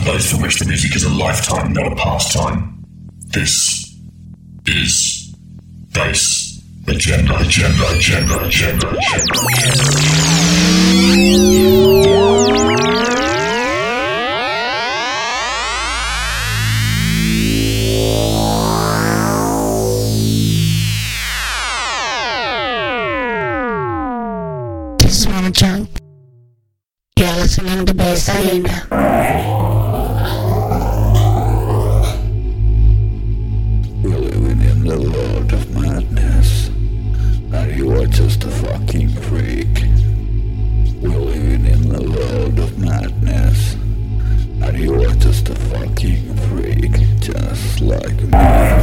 For those for which the music is a lifetime, not a pastime. This is Bass Agenda, Agenda, Agenda, Agenda, Agenda. This is Mono Junk. You're listening to Bass Agenda. Like me.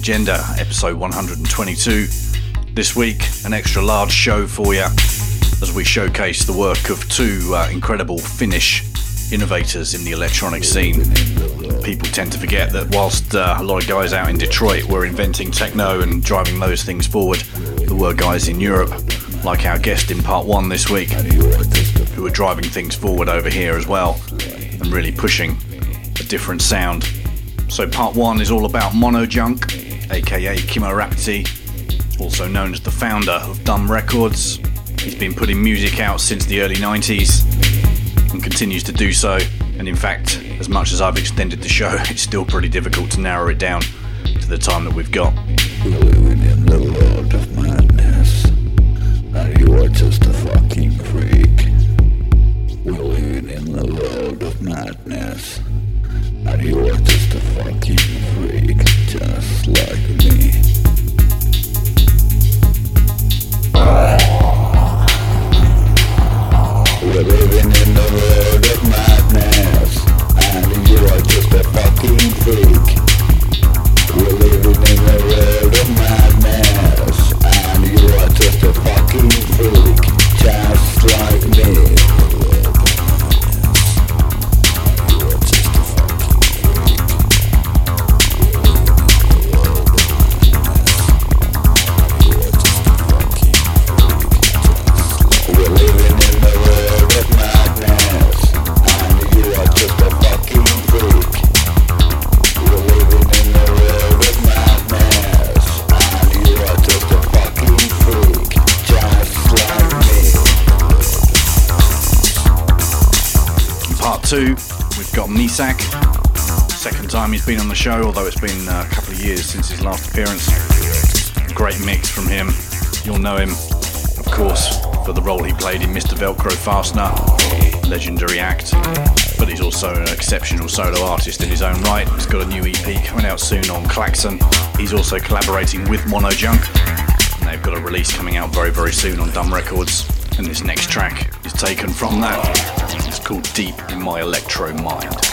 Agenda, episode 122. This week, an extra large show for you as we showcase the work of two uh, incredible Finnish innovators in the electronic scene. People tend to forget that whilst uh, a lot of guys out in Detroit were inventing techno and driving those things forward, there were guys in Europe, like our guest in part one this week, who were driving things forward over here as well and really pushing a different sound. So part one is all about Mono Junk, aka Kimmo Rapatti, also known as the founder of Dum Records. He's been putting music out since the early 90s and continues to do so. And in fact, as much as I've extended the show, it's still pretty difficult to narrow it down to the time that we've got. Show, although it's been uh, a couple of years since his last appearance. Great mix from him. You'll know him, of course, for the role he played in Mr. Velcro Fastener, legendary act. But he's also an exceptional solo artist in his own right. He's got a new EP coming out soon on Klakson. He's also collaborating with Monojunk, and they've got a release coming out very, very soon on Dum Records. And this next track is taken from that. It's called Deep in My Electro Mind.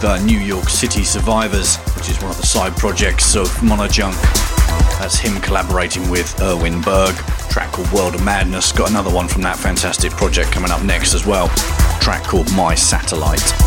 The New York City Survivors, which is one of the side projects of Monojunk. That's him collaborating with Erwin Berg. Track called World of Madness. Got another one from that fantastic project coming up next as well. Track called My Satellite.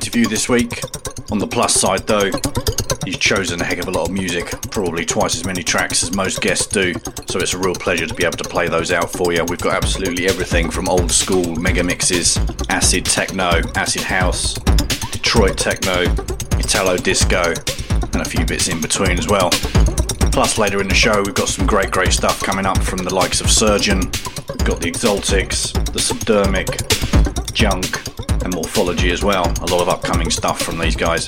Interview this week. On the plus side, though, he's chosen a heck of a lot of music, probably twice as many tracks as most guests do, so it's a real pleasure to be able to play those out for you. We've got absolutely everything from old school mega mixes, acid techno, acid house, Detroit techno, Italo disco, and a few bits in between as well. Plus, later in the show, we've got some great, great stuff coming up from the likes of Surgeon, we've got the Exotics, the Subdermic, Junk, and Morphology as well. A lot of upcoming stuff from these guys.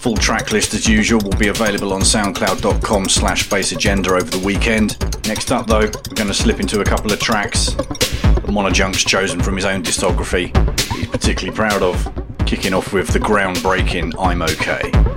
Full track list as usual will be available on soundcloud.com slash bassagenda over the weekend. Next up though, we're going to slip into a couple of tracks that Monojunk's chosen from his own discography he's particularly proud of, kicking off with the groundbreaking I'm OK.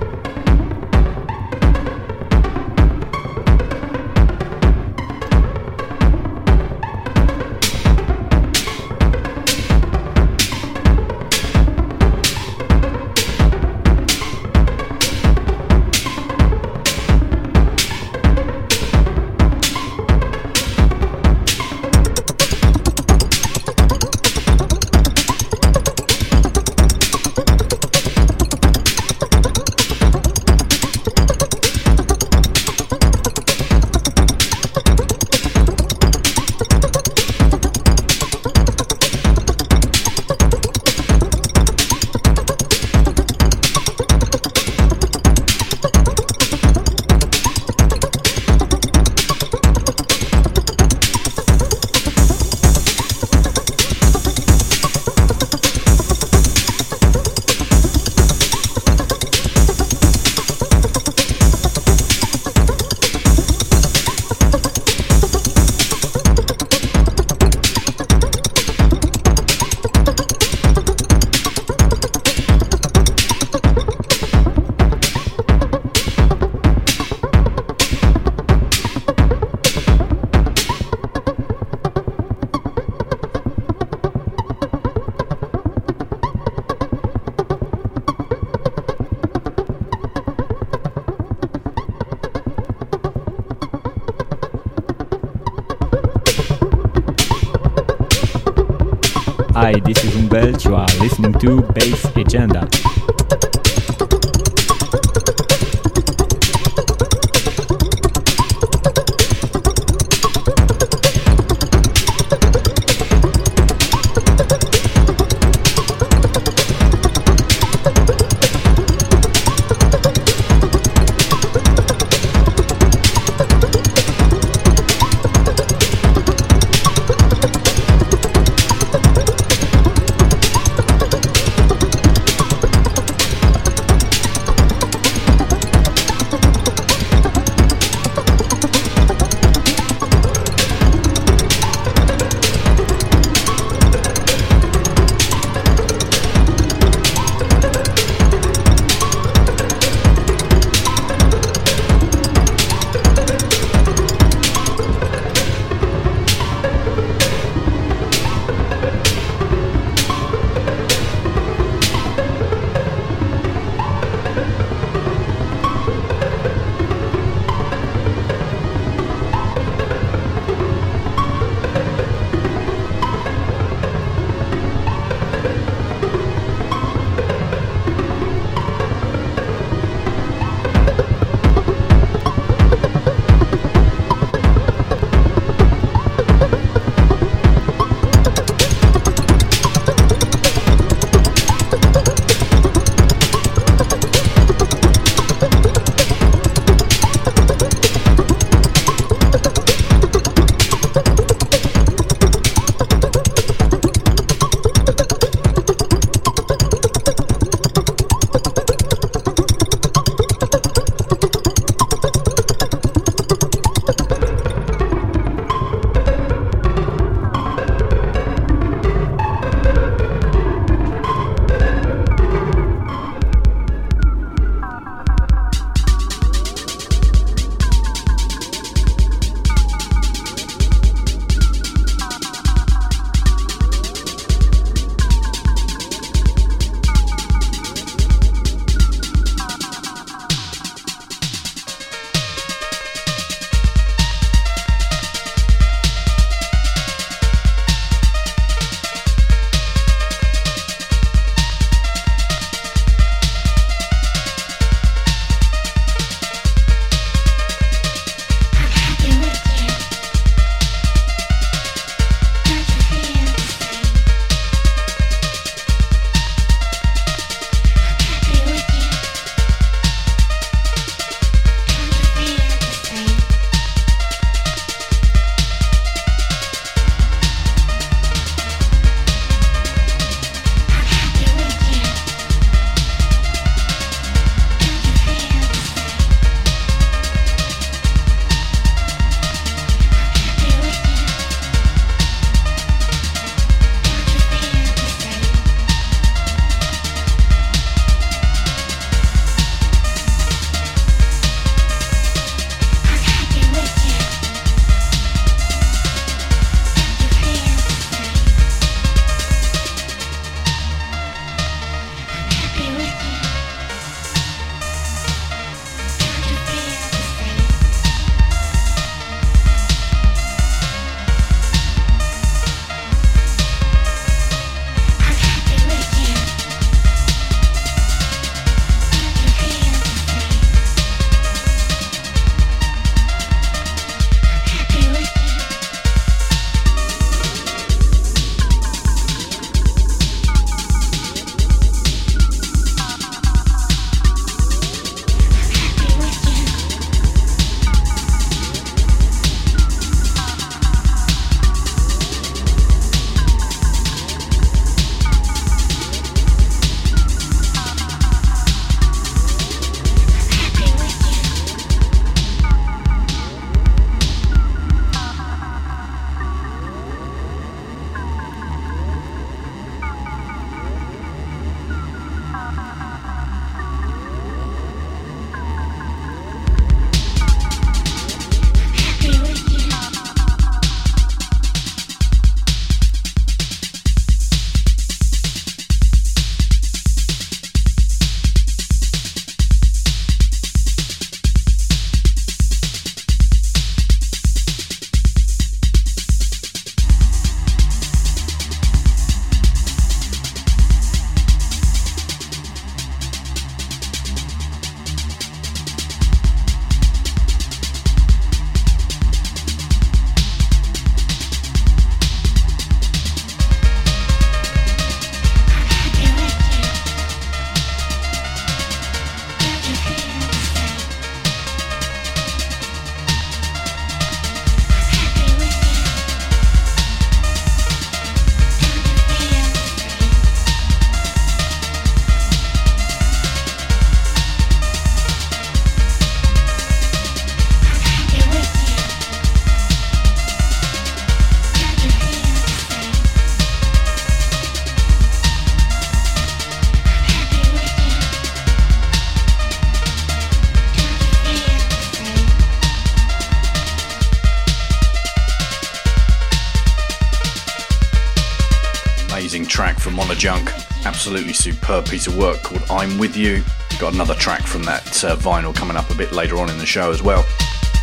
Track from Monojunk. Absolutely superb piece of work called I'm With You. Got another track from that uh, vinyl coming up a bit later on in the show as well.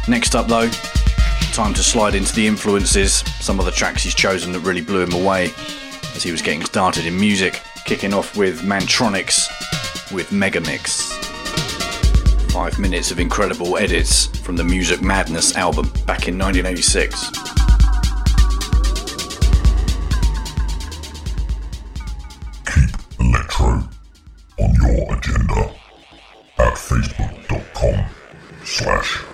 Next up, though, time to slide into the influences. Some of the tracks he's chosen that really blew him away as he was getting started in music. Kicking off with Mantronix with Megamix. Five minutes of incredible edits from the Music Madness album back in 1986. facebook.com slash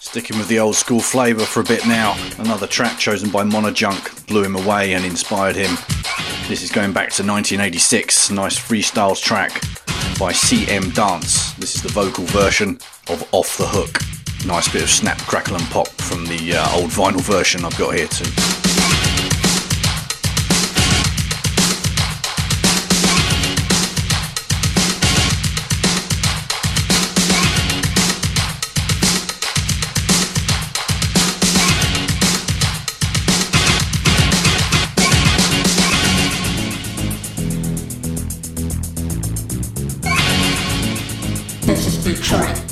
Sticking with the old school flavour for a bit now. Another track chosen by Monojunk blew him away and inspired him. This is going back to 1986, nice freestyles track by CM Dance. This is the vocal version of Off the Hook. Nice bit of snap, crackle, and pop from the uh, old vinyl version I've got here too. This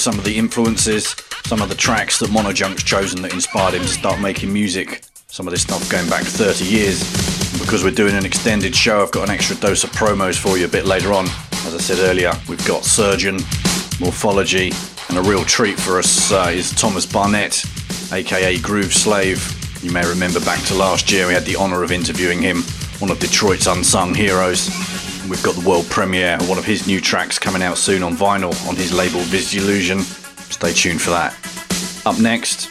some of the influences, some of the tracks that Mono Junk's chosen that inspired him to start making music. Some of this stuff going back 30 years. And because we're doing an extended show, I've got an extra dose of promos for you a bit later on. As I said earlier, we've got Surgeon, Morphology, and a real treat for us uh, is Thomas Barnett, aka Groove Slave. You may remember back to last year, we had the honour of interviewing him, one of Detroit's unsung heroes. We've got the world premiere of one of his new tracks coming out soon on vinyl on his label Visillusion. Stay tuned for that. Up next,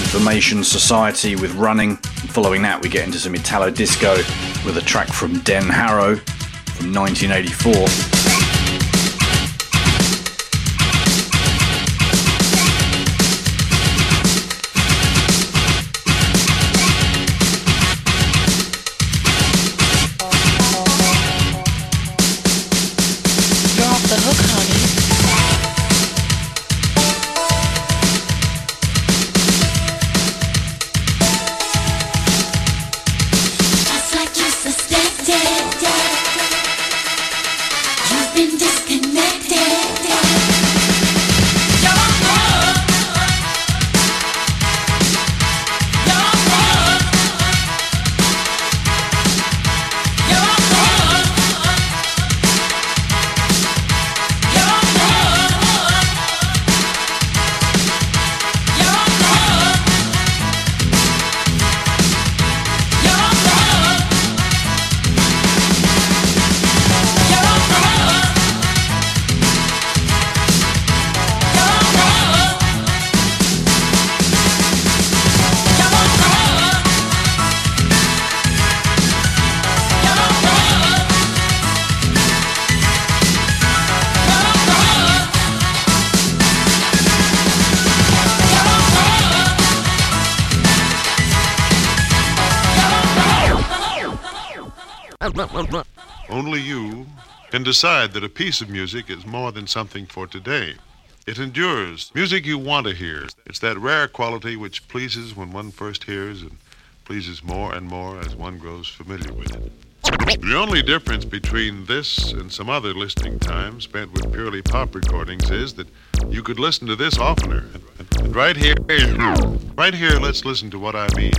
Information Society with Running. Following that, we get into some Italo disco with a track from Den Harrow from 1984. decide that a piece of music is more than something for today. It endures. Music you want to hear. It's that rare quality which pleases when one first hears and pleases more and more as one grows familiar with it. The only difference between this and some other listening time spent with purely pop recordings is that you could listen to this oftener. And, right here, right here, let's listen to what I mean.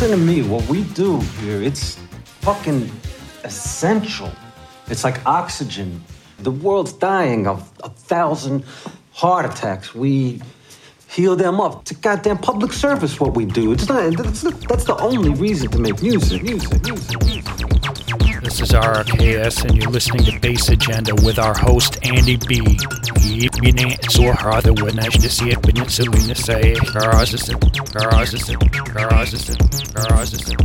listen to me. What we do here, it's fucking essential. It's like oxygen. The world's dying of a thousand heart attacks. We heal them up. It's a goddamn public service what we do. It's not, not that's the only reason to make music, music, music, music. This is RRKS, and you're listening to Base Agenda with our host, Andy B. Bine, so harada wannan shi da siya banyan sabi na saye, kara assistant, kara assistant, kara assistant, kara assistant,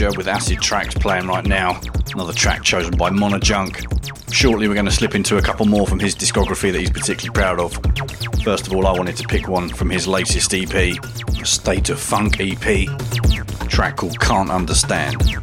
Phuture with Acid Tracks playing right now. Another track chosen by Mono Junk. Shortly, we're going to slip into a couple more from his discography that he's particularly proud of. First of all, I wanted to pick one from his latest EP, a State of Funk EP, track called Can't Understand.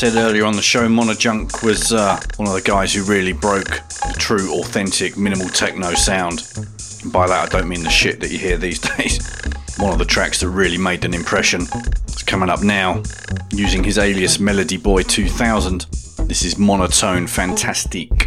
Said earlier on the show, Mono Junk was uh, one of the guys who really broke the true, authentic, minimal techno sound. And by that, I don't mean the shit that you hear these days. One of the tracks that really made an impression is coming up now, using his alias Melody Boy 2000. This is Monotone Fantastique.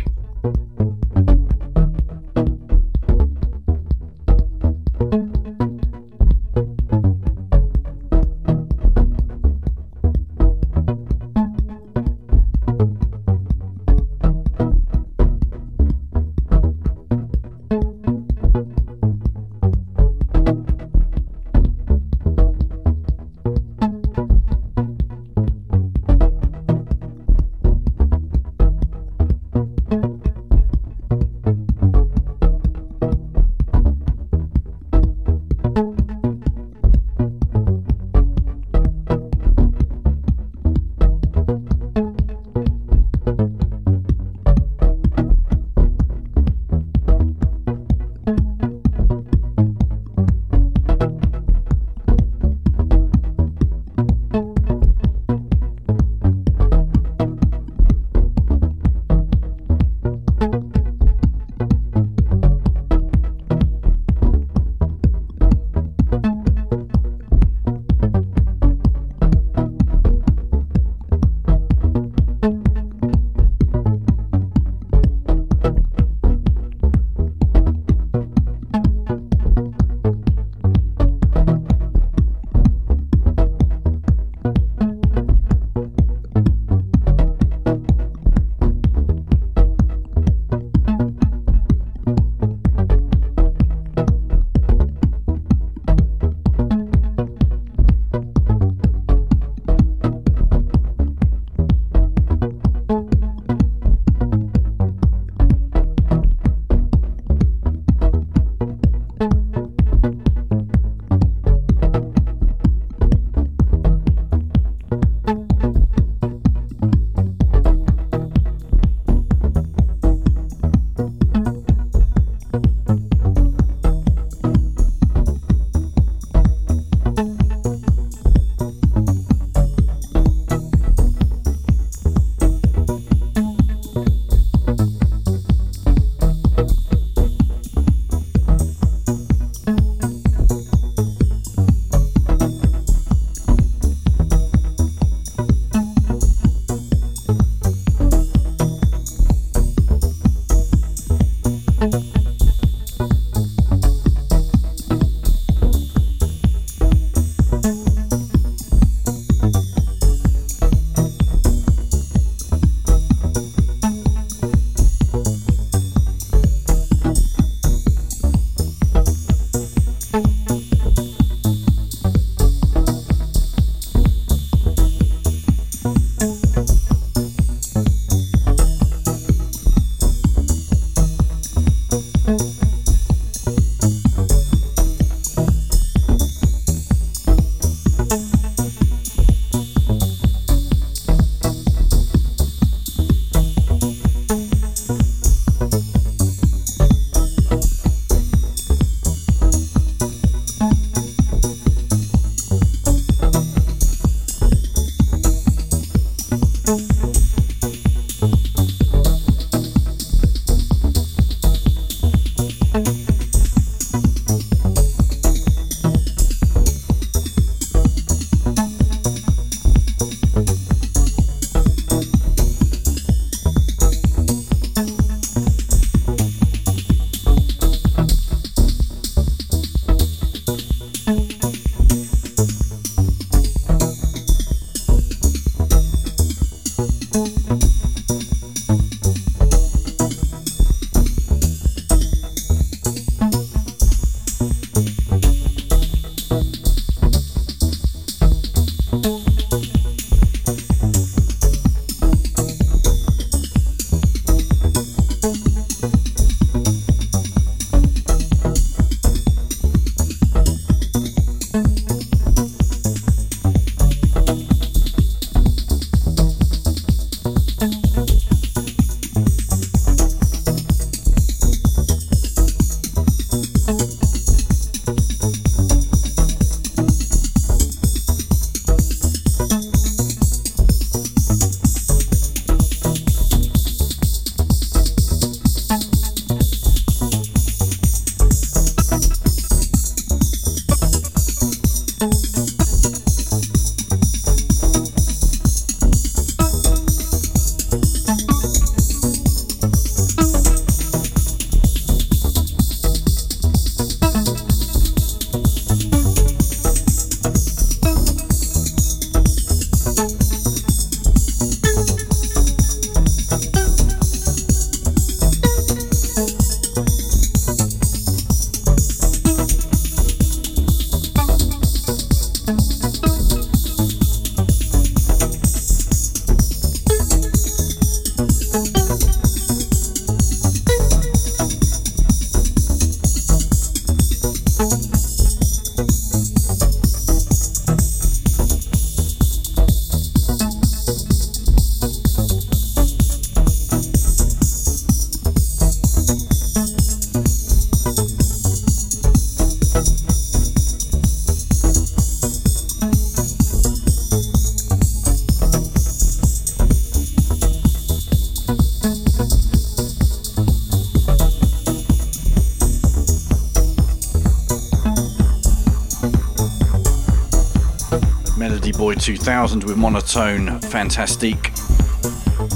Boy 2000 with Monotone Fantastique,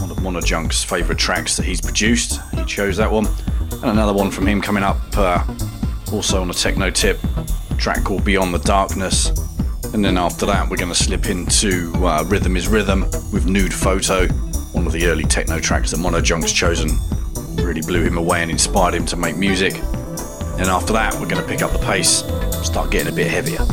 one of Mono Junk's favourite tracks that he's produced. He chose that one. And another one from him coming up, uh, also on a techno tip, track called Beyond the Darkness. And then after that, we're going to slip into uh, Rhythm is Rhythm with Nude Photo, one of the early techno tracks that Mono Junk's chosen. Really blew him away and inspired him to make music. And after that, we're going to pick up the pace, start getting a bit heavier.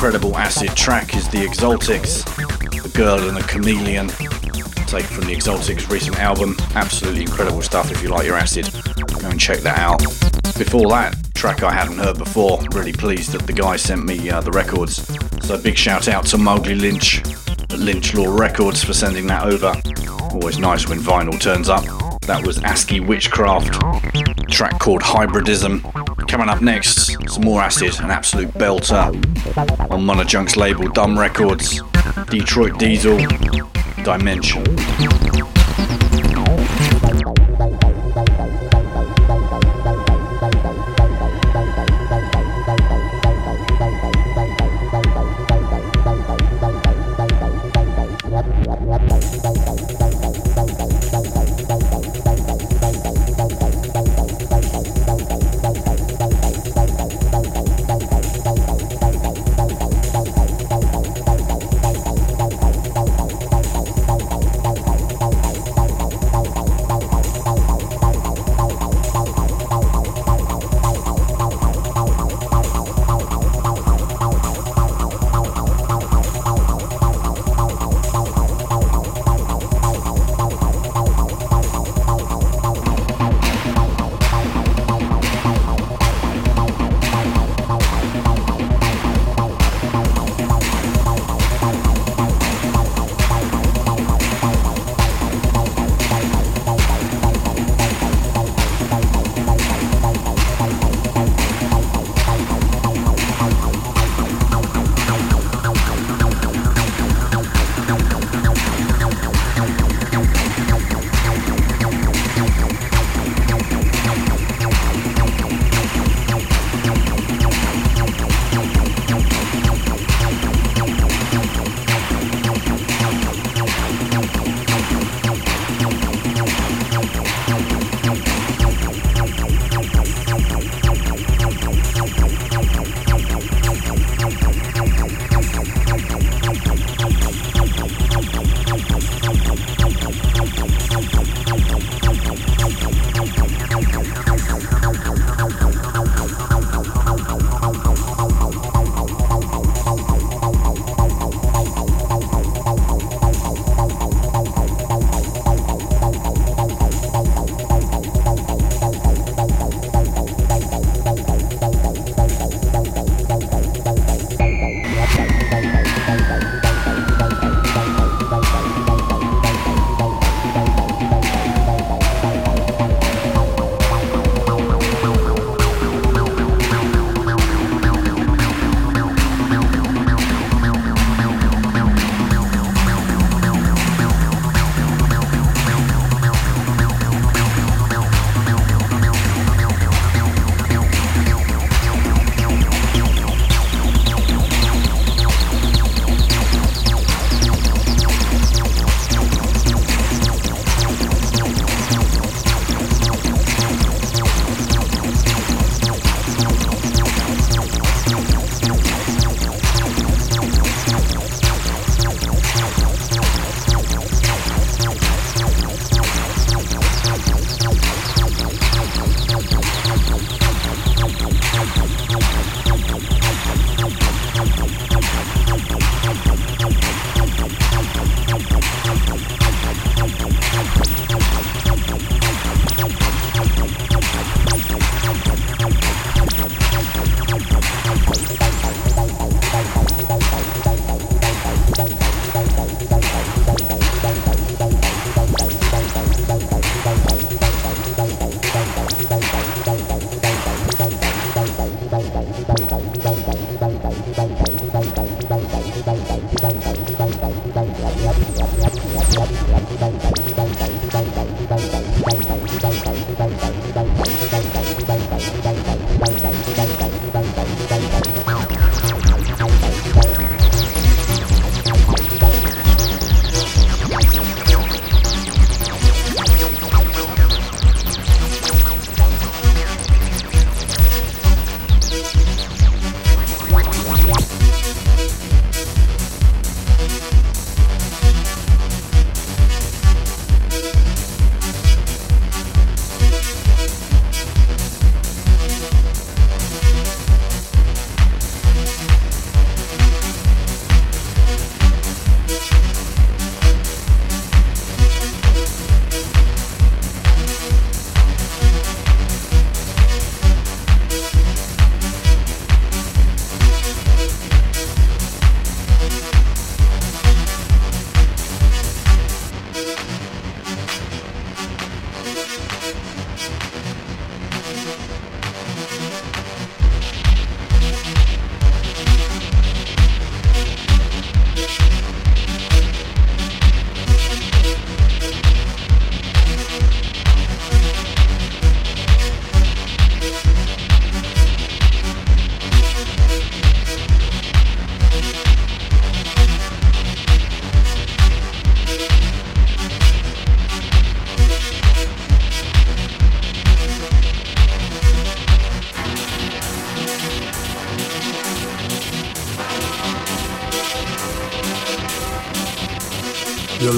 Incredible acid track is The Exaltics, The Girl and the Chameleon, taken from The Exaltics' recent album. Absolutely incredible stuff if you like your acid. Go and check that out. Before that, track I hadn't heard before. Really pleased that the guy sent me uh, the records. So big shout out to Mowgli Lynch at Lynch Law Records for sending that over. Always nice when vinyl turns up. That was ASCII Witchcraft, track called Hybridism. Coming up next, some more acid, an absolute belter on Mono Junk's label Dum Records, Detroit Diesel, Dimension.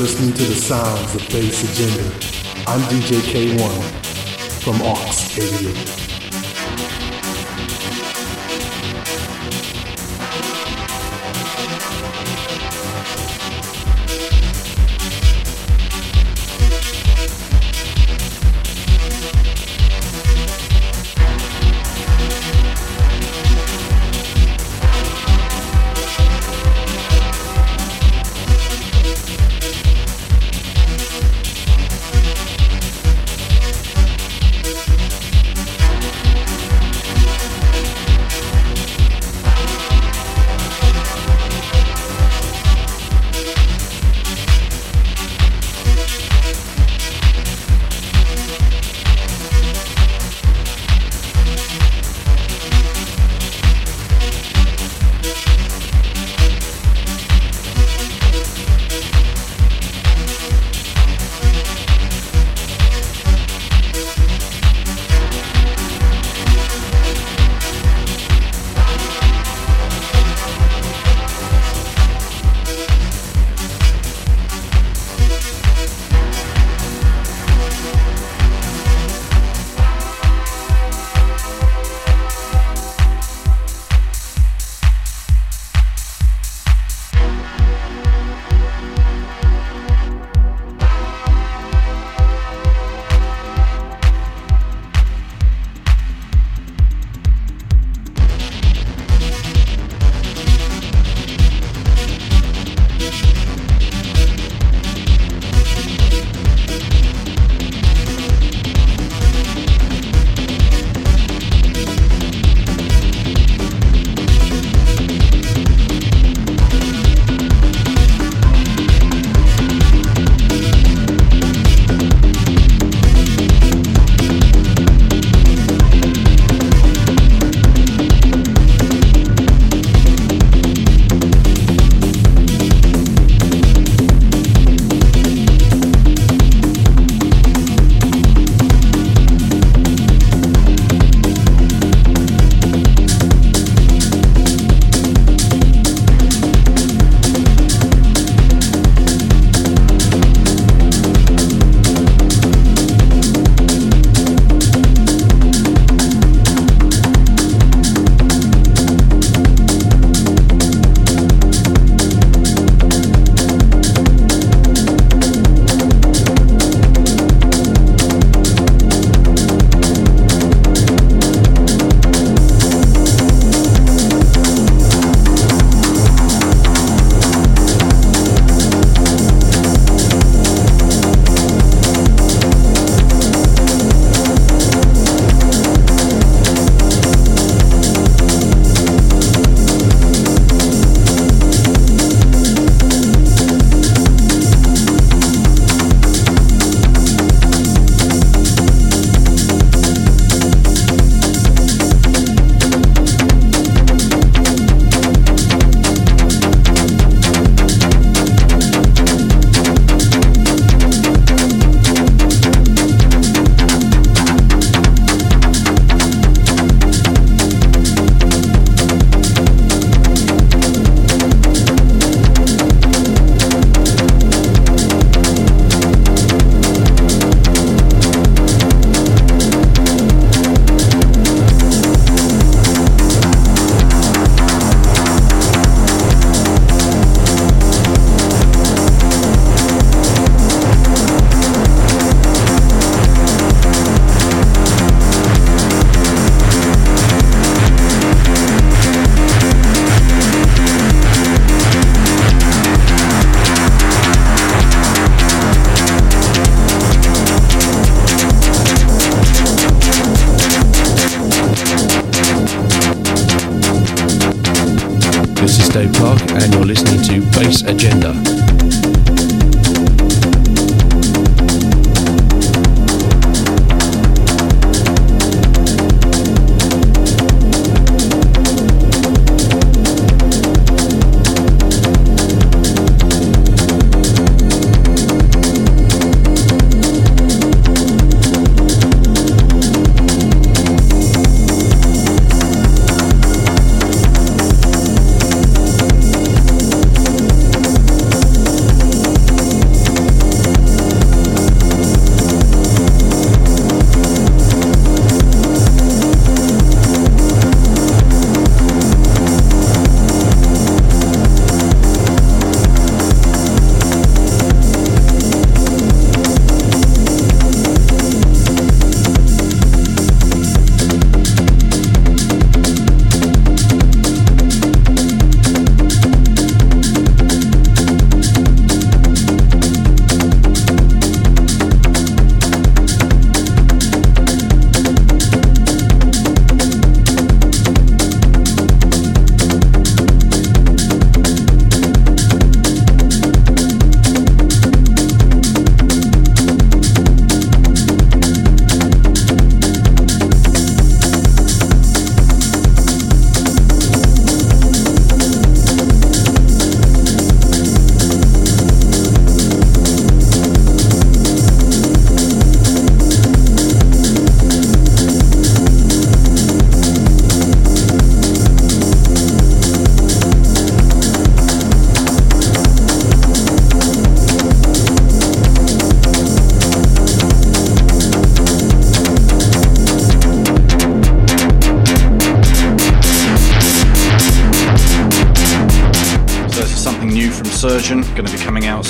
Listening to the sounds of Bass Agenda. I'm DJ K1 from Ox 88.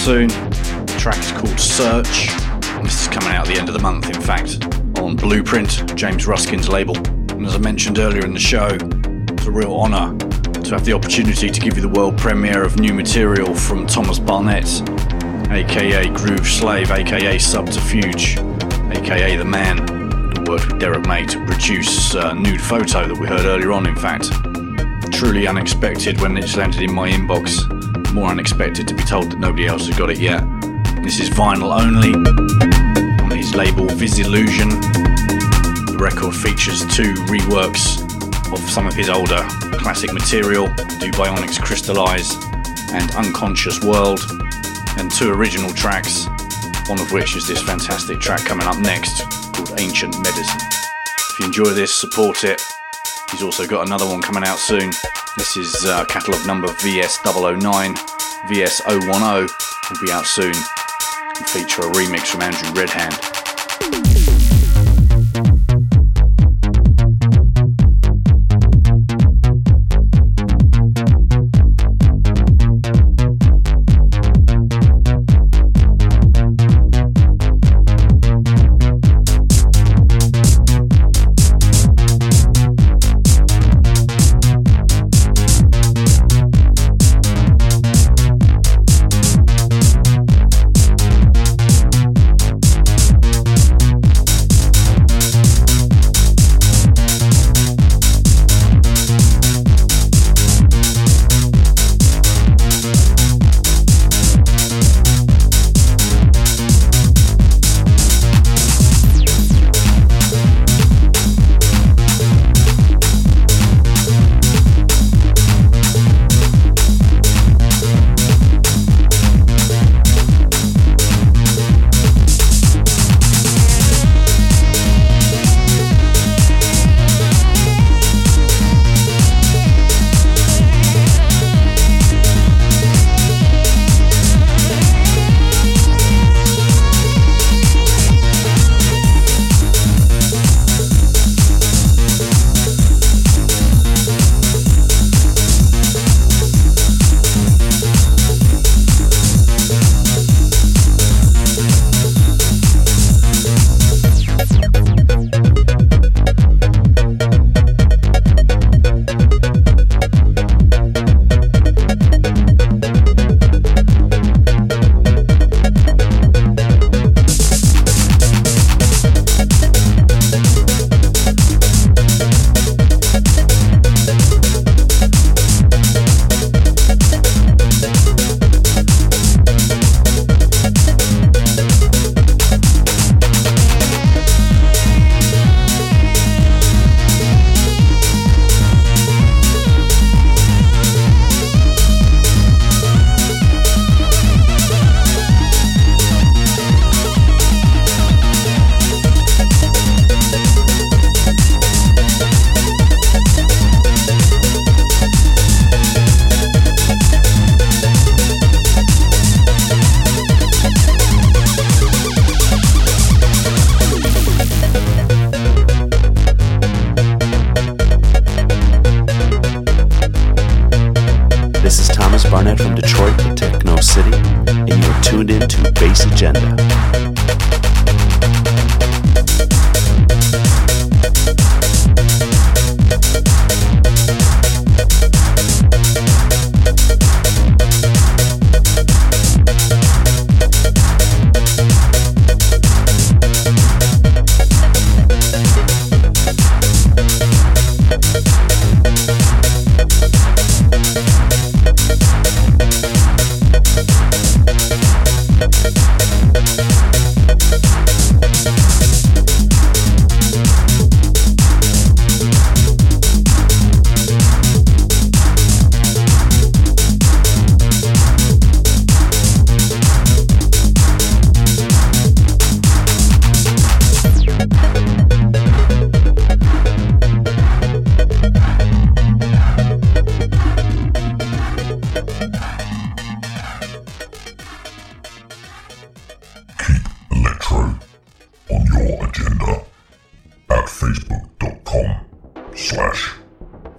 Soon. The track is called Search. This is coming out at the end of the month, in fact, on Blueprint, James Ruskin's label. And as I mentioned earlier in the show, it's a real honour to have the opportunity to give you the world premiere of new material from Thomas Barnett, aka Groove Slave, aka Subterfuge, aka The Man, who worked with Derrick May to produce uh, Nude Photo that we heard earlier on, in fact. Truly unexpected when it landed in my inbox. More unexpected to be told that nobody else has got it yet. This is vinyl only on his label Visillusion. The record features two reworks of some of his older classic material, Do Bionics Crystallize and Unconscious World, and two original tracks, one of which is this fantastic track coming up next called Ancient Medicine. If you enjoy this, support it. He's also got another one coming out soon. This is uh, catalogue number VS009, VS010, will be out soon and feature a remix from Andrew Redhand.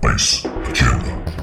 Base agenda.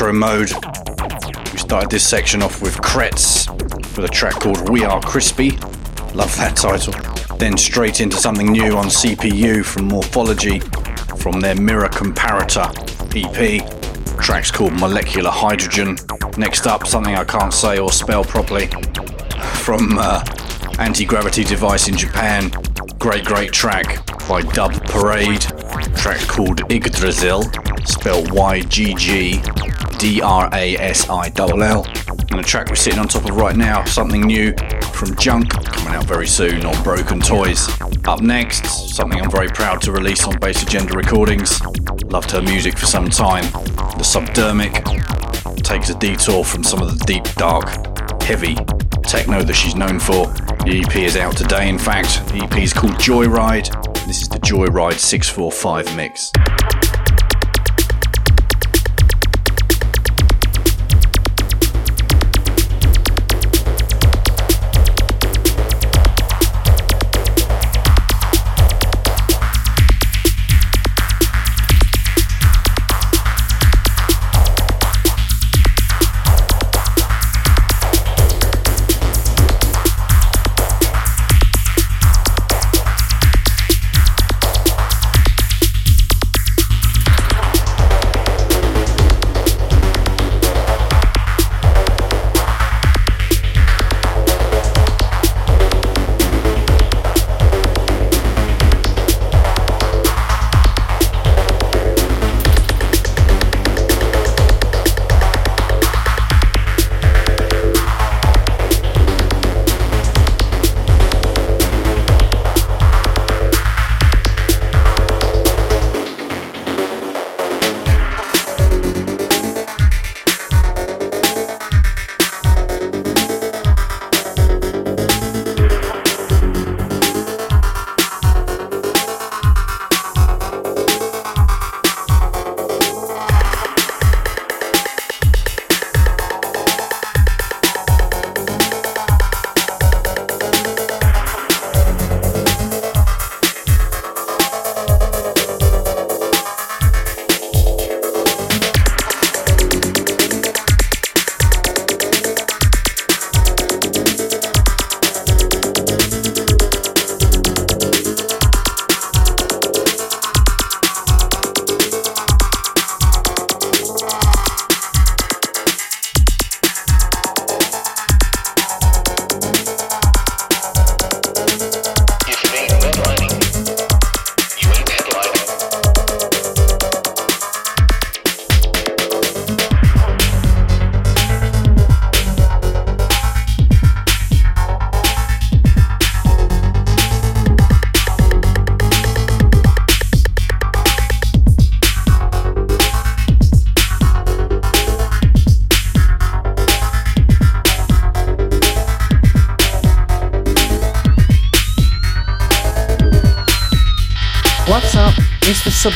Electro mode. We started this section off with Kretz with a track called We Are Crispy. Love that title. Then straight into something new on CPU from Morphology from their Mirror Comparator EP. Track's called Molecular Hydrogen. Next up, something I can't say or spell properly from uh, Anti Gravity Device in Japan. Great, great track by Dub Parade. Track called Yggdrasil, spelled Y G G D R A S I L L. And the track we're sitting on top of right now, something new from Junk, coming out very soon on Broken Toys. Up next, something I'm very proud to release on Bass Agenda Recordings. Loved her music for some time. The Subdermic takes a detour from some of the deep, dark, heavy techno that she's known for. The EP is out today, in fact. The EP is called Joyride. This is the Joyride 645 mix.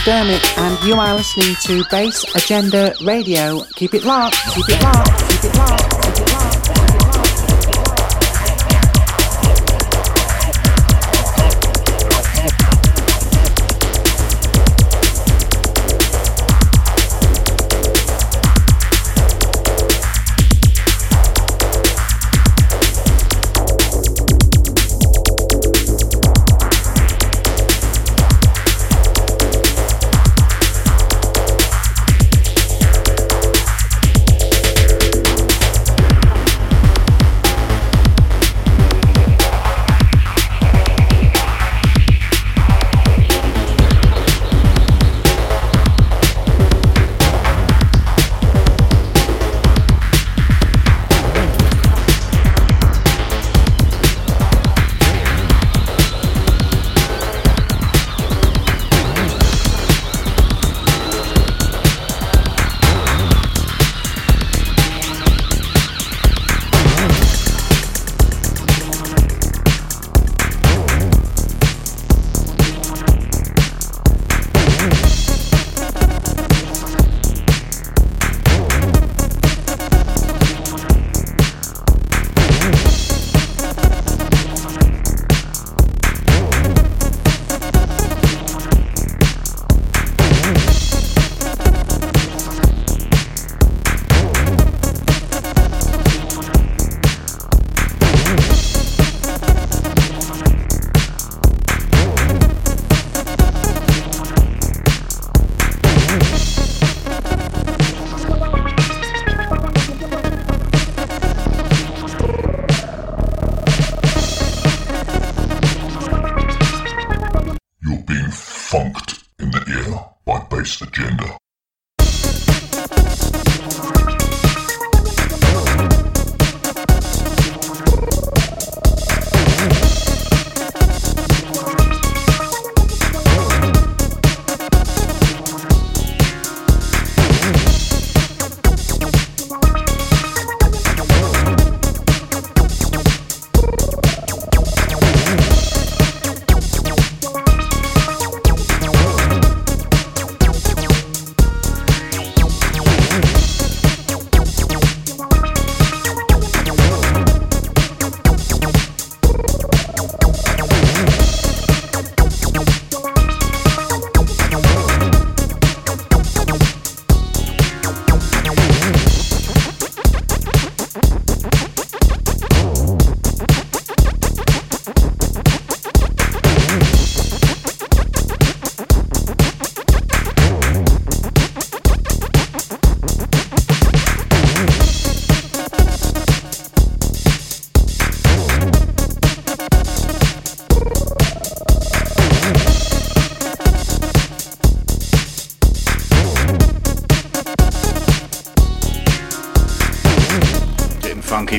Subdermic, and you are listening to Bass Agenda Radio. Keep it locked, keep it locked,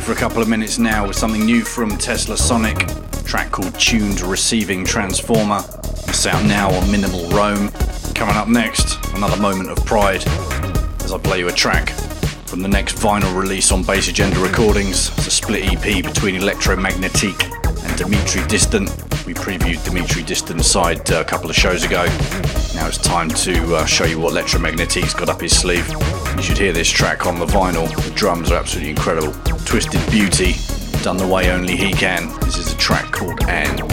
for a couple of minutes now with something new from Tesla Sonic, track called Tuned Receiving Transformer. It's out now on Minimal Rome. Coming up next, another moment of pride as I play you a track from the next vinyl release on Bass Agenda Recordings. It's a split EP between Electromagnetique and Dimitri Distant. We previewed Dimitri Distant's side uh, a couple of shows ago. Now it's time to uh, show you what Electromagnetique's got up his sleeve. You should hear this track on the vinyl. The drums are absolutely incredible. Twisted Beauty, done the way only he can. This is a track called Anne.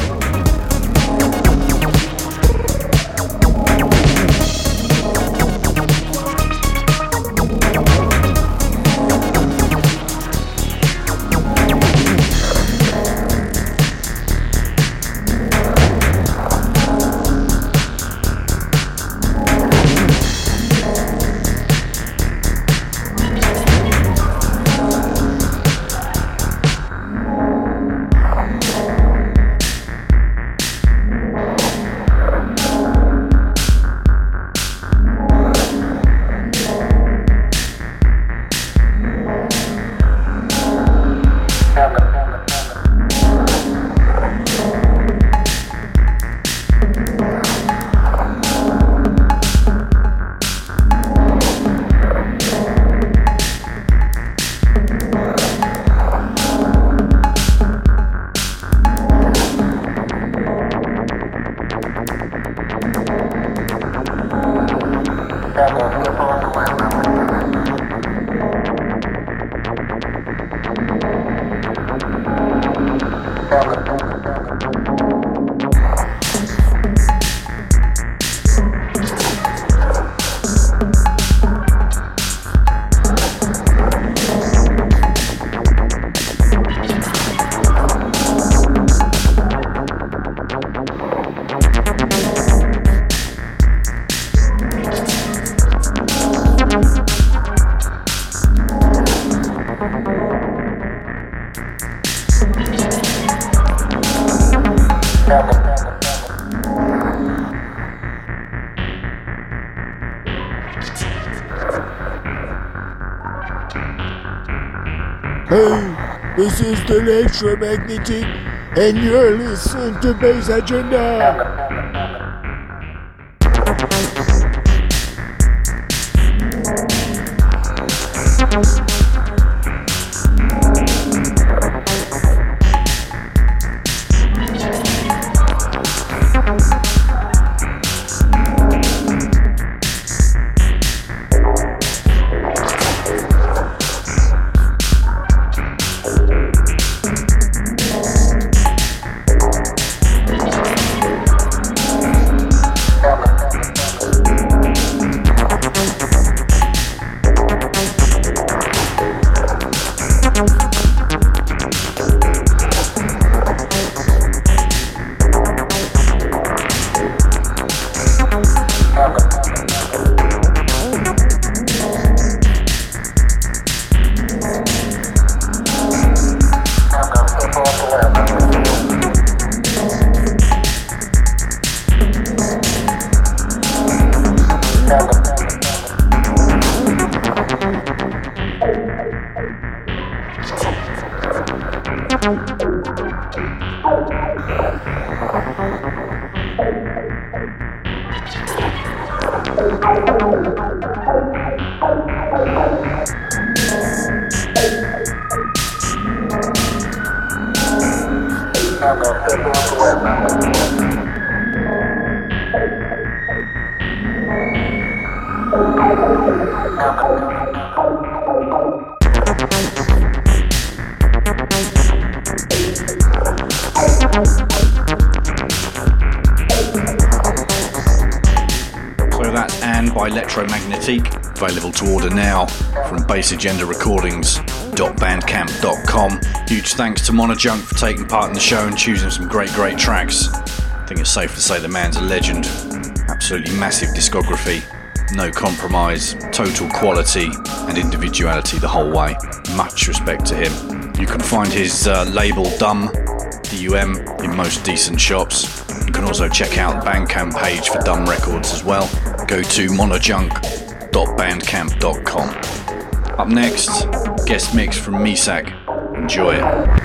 This is the electromagnetic, and you're listening to Bass Agenda. From bassagendarecordings.bandcamp.com. Huge thanks to Mono Junk for taking part in the show and choosing some great, great tracks. I think it's safe to say the man's a legend. Absolutely massive discography, no compromise, total quality and individuality the whole way. Much respect to him. You can find his uh, label Dum, D-U-M, in most decent shops. You can also check out the Bandcamp page for Dum Records as well. Go to monojunk.bandcamp.com. Up next, guest mix from Misak. Enjoy it.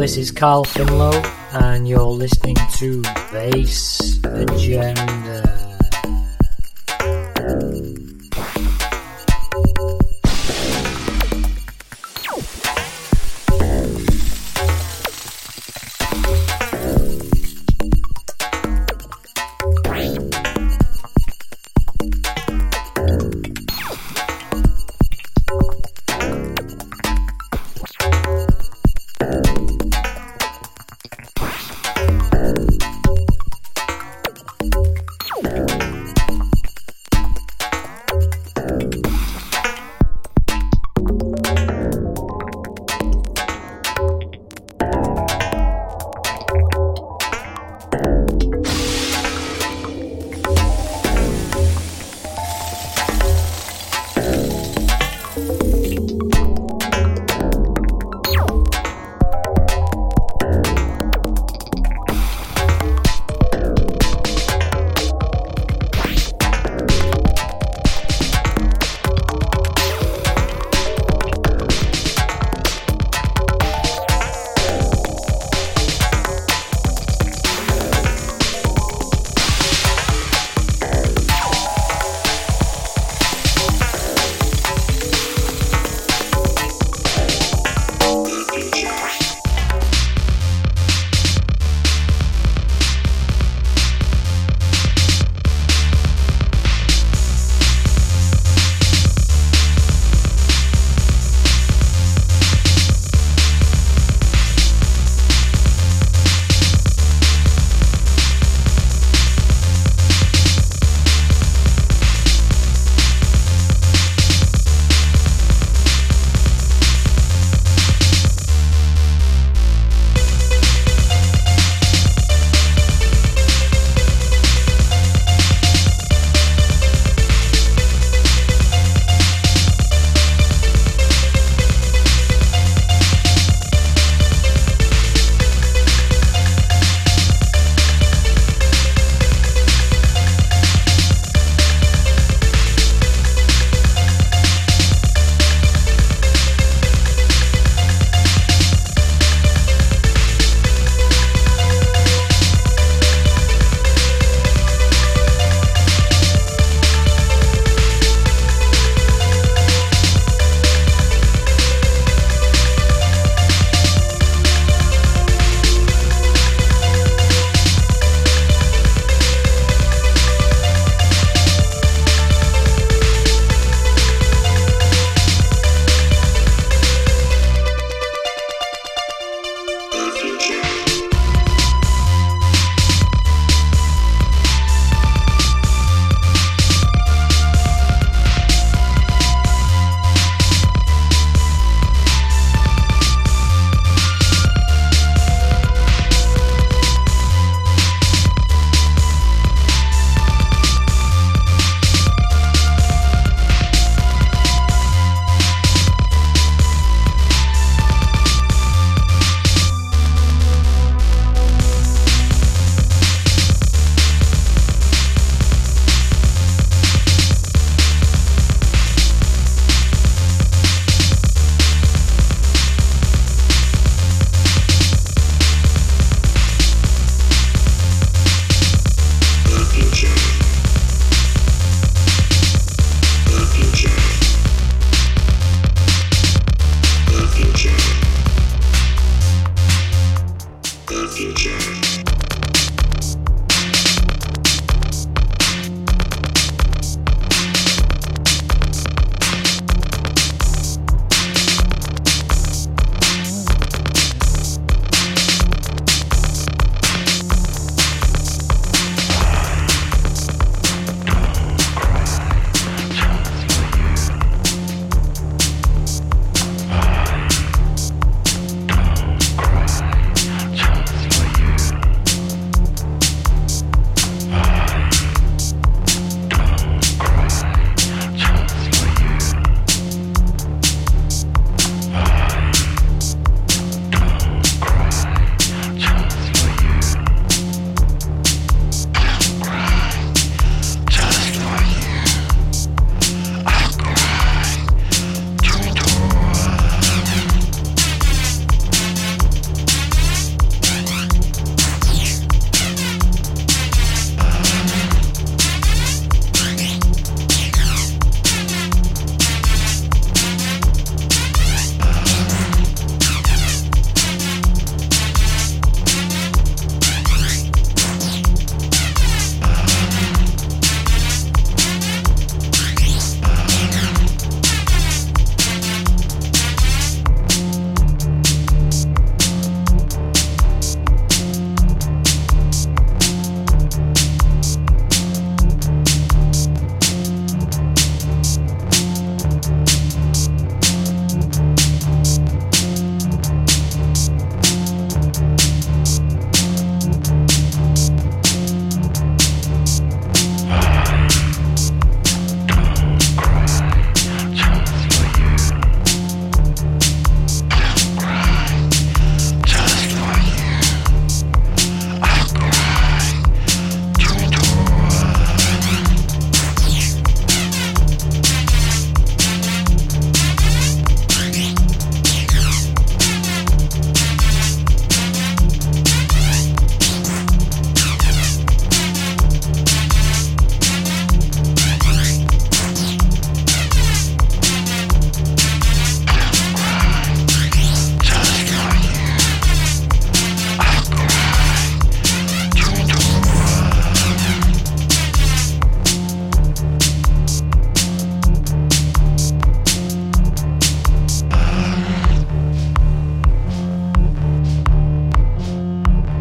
This is Carl Finlow, and you're listening to Bass Agenda.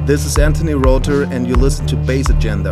This is Anthony Rother, and you listen to Bass Agenda.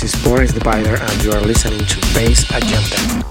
This is Boris Divider, and you are listening to Bass Agenda.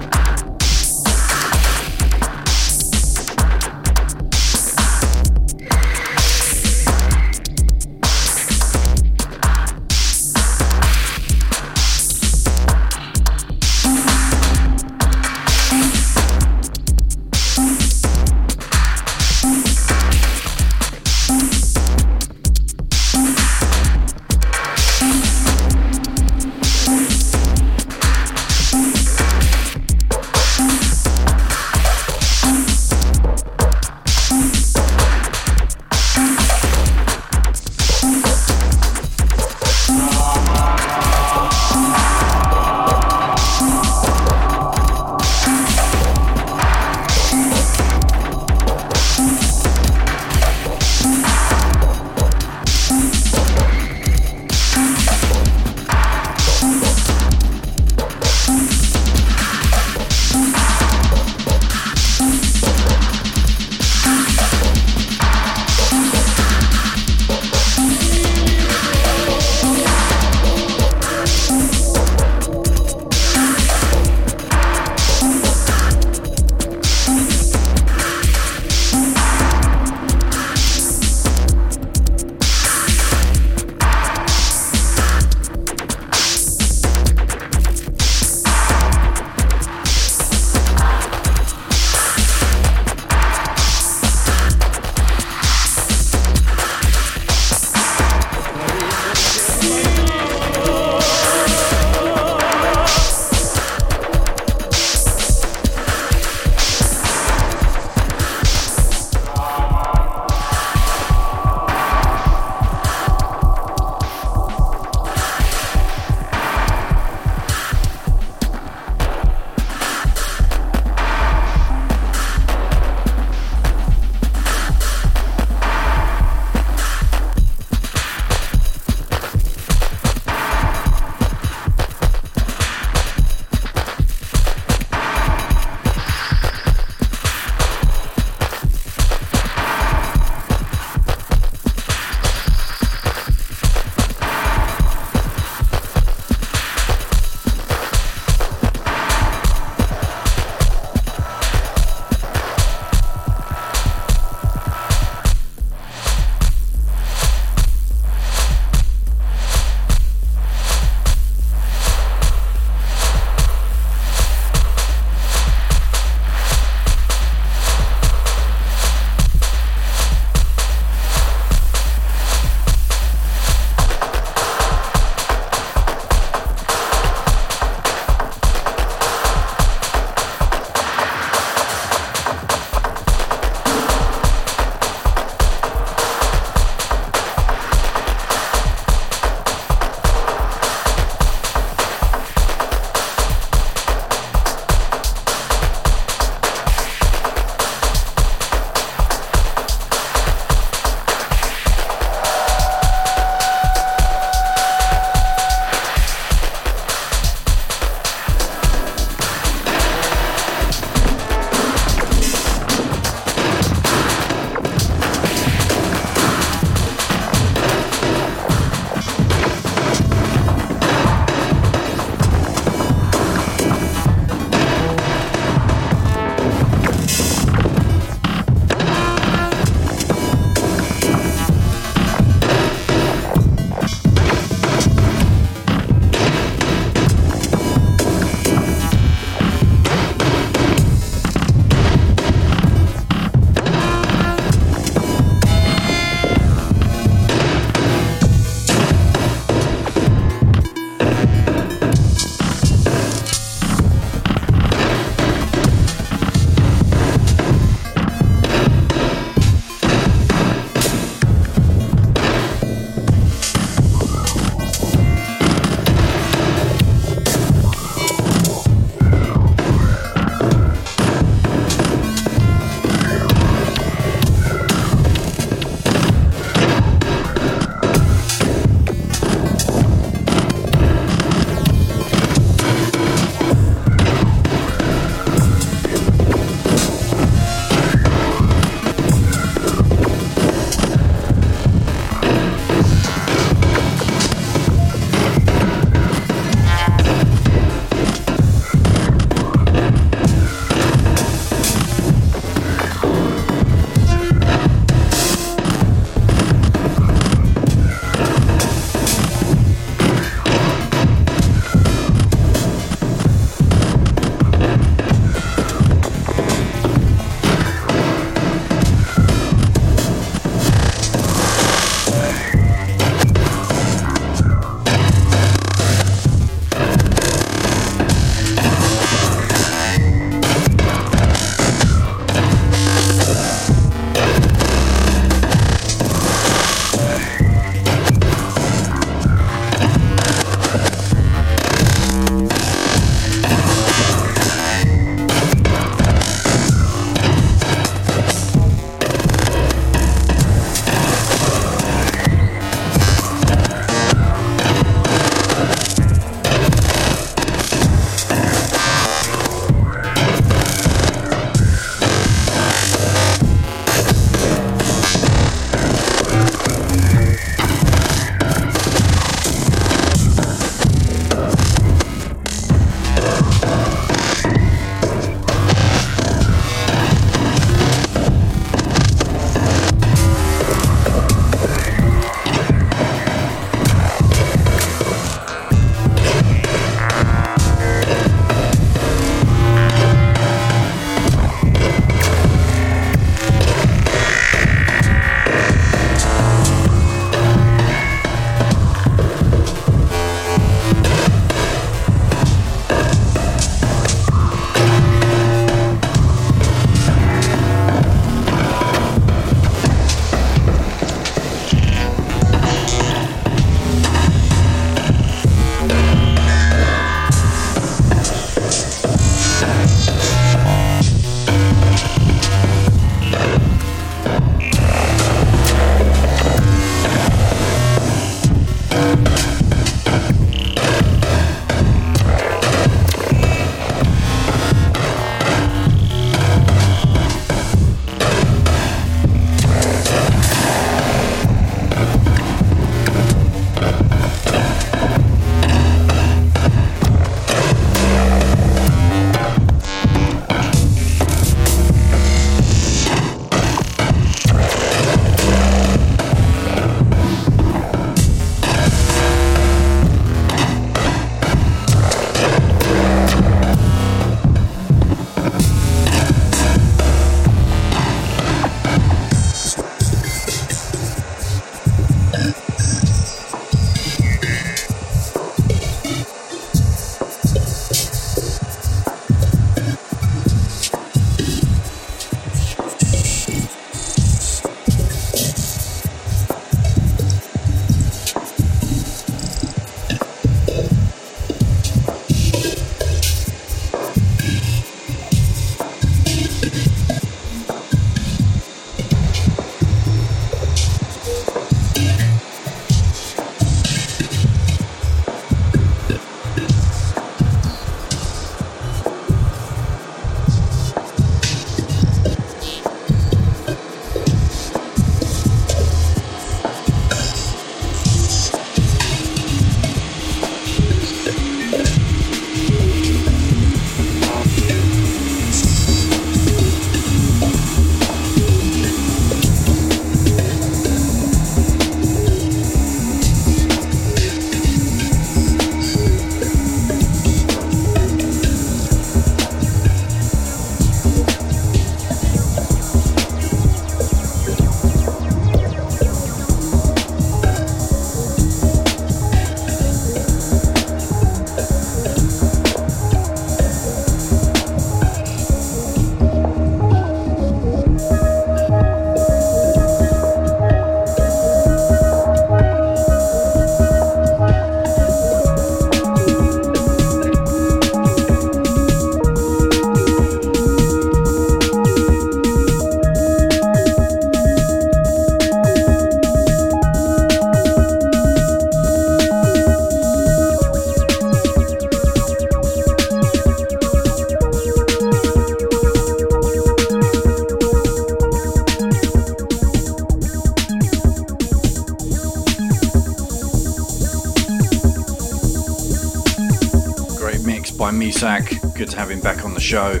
Misak. Good to have him back on the show.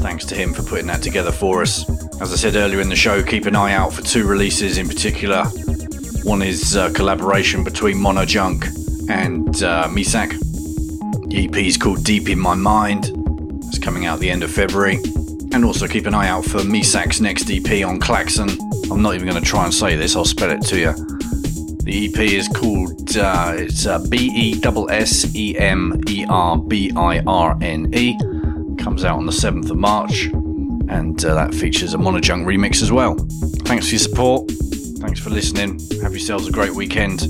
Thanks to him for putting that together for us. As I said earlier in the show, keep an eye out for two releases in particular. One is a collaboration between Mono Junk and uh, Misak. The EP is called Deep in My Mind. It's coming out the end of February. And also keep an eye out for Misak's next EP on Klakson. I'm not even going to try and say this, I'll spell it to you. The EP is called uh, it's uh, B E S S E M E R B I R N E. Comes out on the 7th of March, and uh, that features a Mono Junk remix as well. Thanks for your support. Thanks for listening. Have yourselves a great weekend.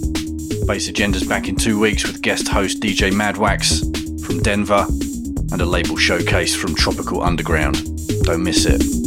Bass Agenda's back in two weeks with guest host DJ Madwax from Denver and a label showcase from Tropical Underground. Don't miss it.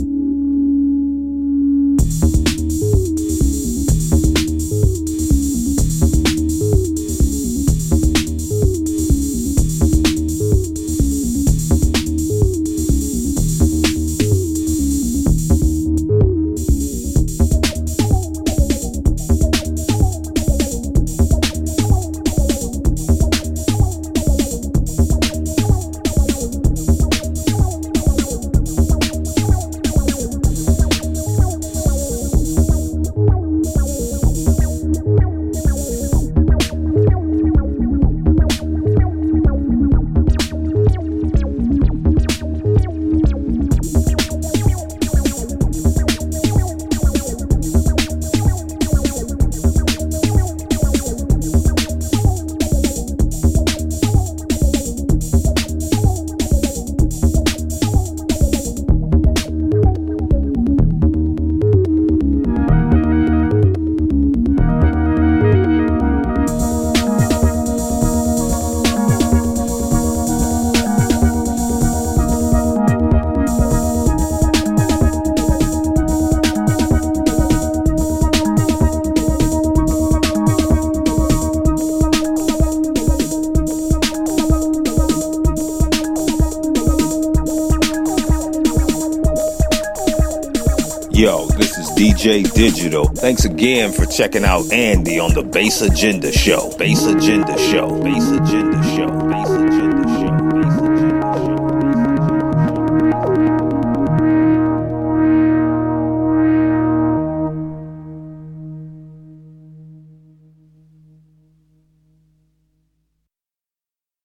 Thanks again for checking out Andy on the Bass Agenda Show. Bass Agenda Show. Bass